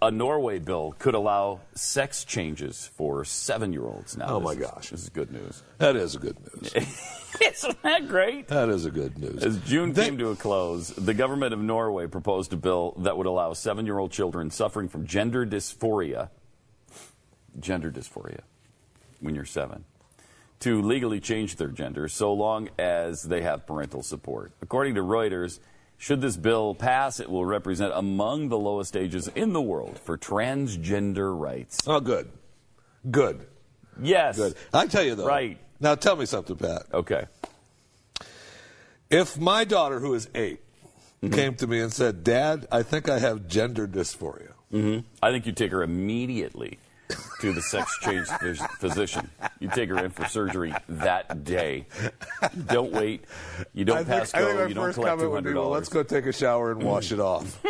A Norway bill could allow sex changes for seven-year-olds now. Oh, This my is- gosh. this is good news. That is good news. Isn't that great? that is a good news. As June They- came to a close, the government of Norway proposed a bill that would allow seven-year-old children suffering from gender dysphoria, gender dysphoria, when you're seven, to legally change their gender so long as they have parental support. According to Reuters, should this bill pass, it will represent among the lowest ages in the world for transgender rights. Oh, good. Good. Yes. Good. I tell you though. Right. Now tell me something, Pat. Okay. If my daughter, who is 8 mm-hmm. came to me and said, "Dad, I think I have gender dysphoria," mm-hmm. I think you take her immediately to the sex change phys- physician. You take her in for surgery that day. You don't wait. You don't I pass think, I think go. my You don't collect comment two would be, "Well, dollars. let's go take a shower and wash it off."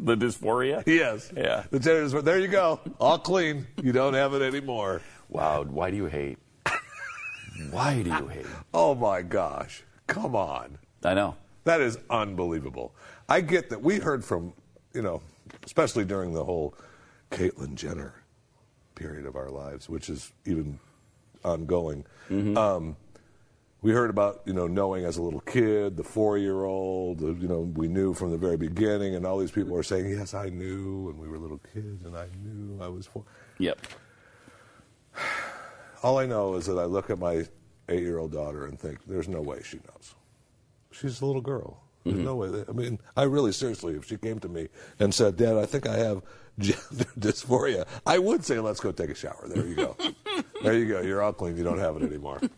The dysphoria. yes. Yeah. The gender dysphoria. There you go. All clean. You don't have it anymore. Wow. Why do you hate? Why do you hate? Oh my gosh. Come on. I know. That is unbelievable. I get that we heard from, you know, especially during the whole Caitlyn Jenner period of our lives, which is even ongoing. Um, we heard about, you know, knowing as a little kid, the four-year-old, you know, we knew from the very beginning, and all these people are saying, yes, I knew when we were little kids, and I knew I was four. Yep. All I know is that I look at my eight-year-old daughter and think, there's no way she knows. She's a little girl. There's mm-hmm. no way. That, I mean, I really seriously, if she came to me and said, "Dad, I think I have gender dysphoria," I would say, "Let's go take a shower." There you go. there you go. You're all clean. You don't have it anymore.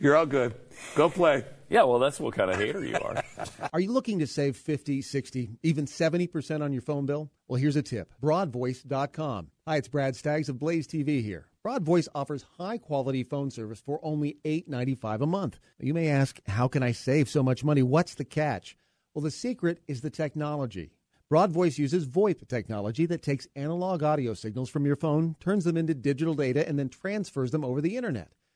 You're all good. Go play. Yeah. Well, that's what kind of hater you are. Are you looking to save 50, 60, even 70% on your phone bill? Well, here's a tip broadvoice.com. Hi, it's Brad Staggs of Blaze TV here. Broadvoice offers high quality phone service for only $8.95 a month. You may ask, how can I save so much money? What's the catch? Well, the secret is the technology. Broadvoice uses VoIP technology that takes analog audio signals from your phone, turns them into digital data, and then transfers them over the internet.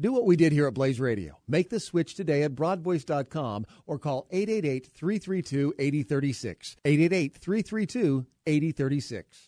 Do what we did here at Blaze Radio. Make the switch today at broadvoice.com or call 888 332 8036. 888 332 8036.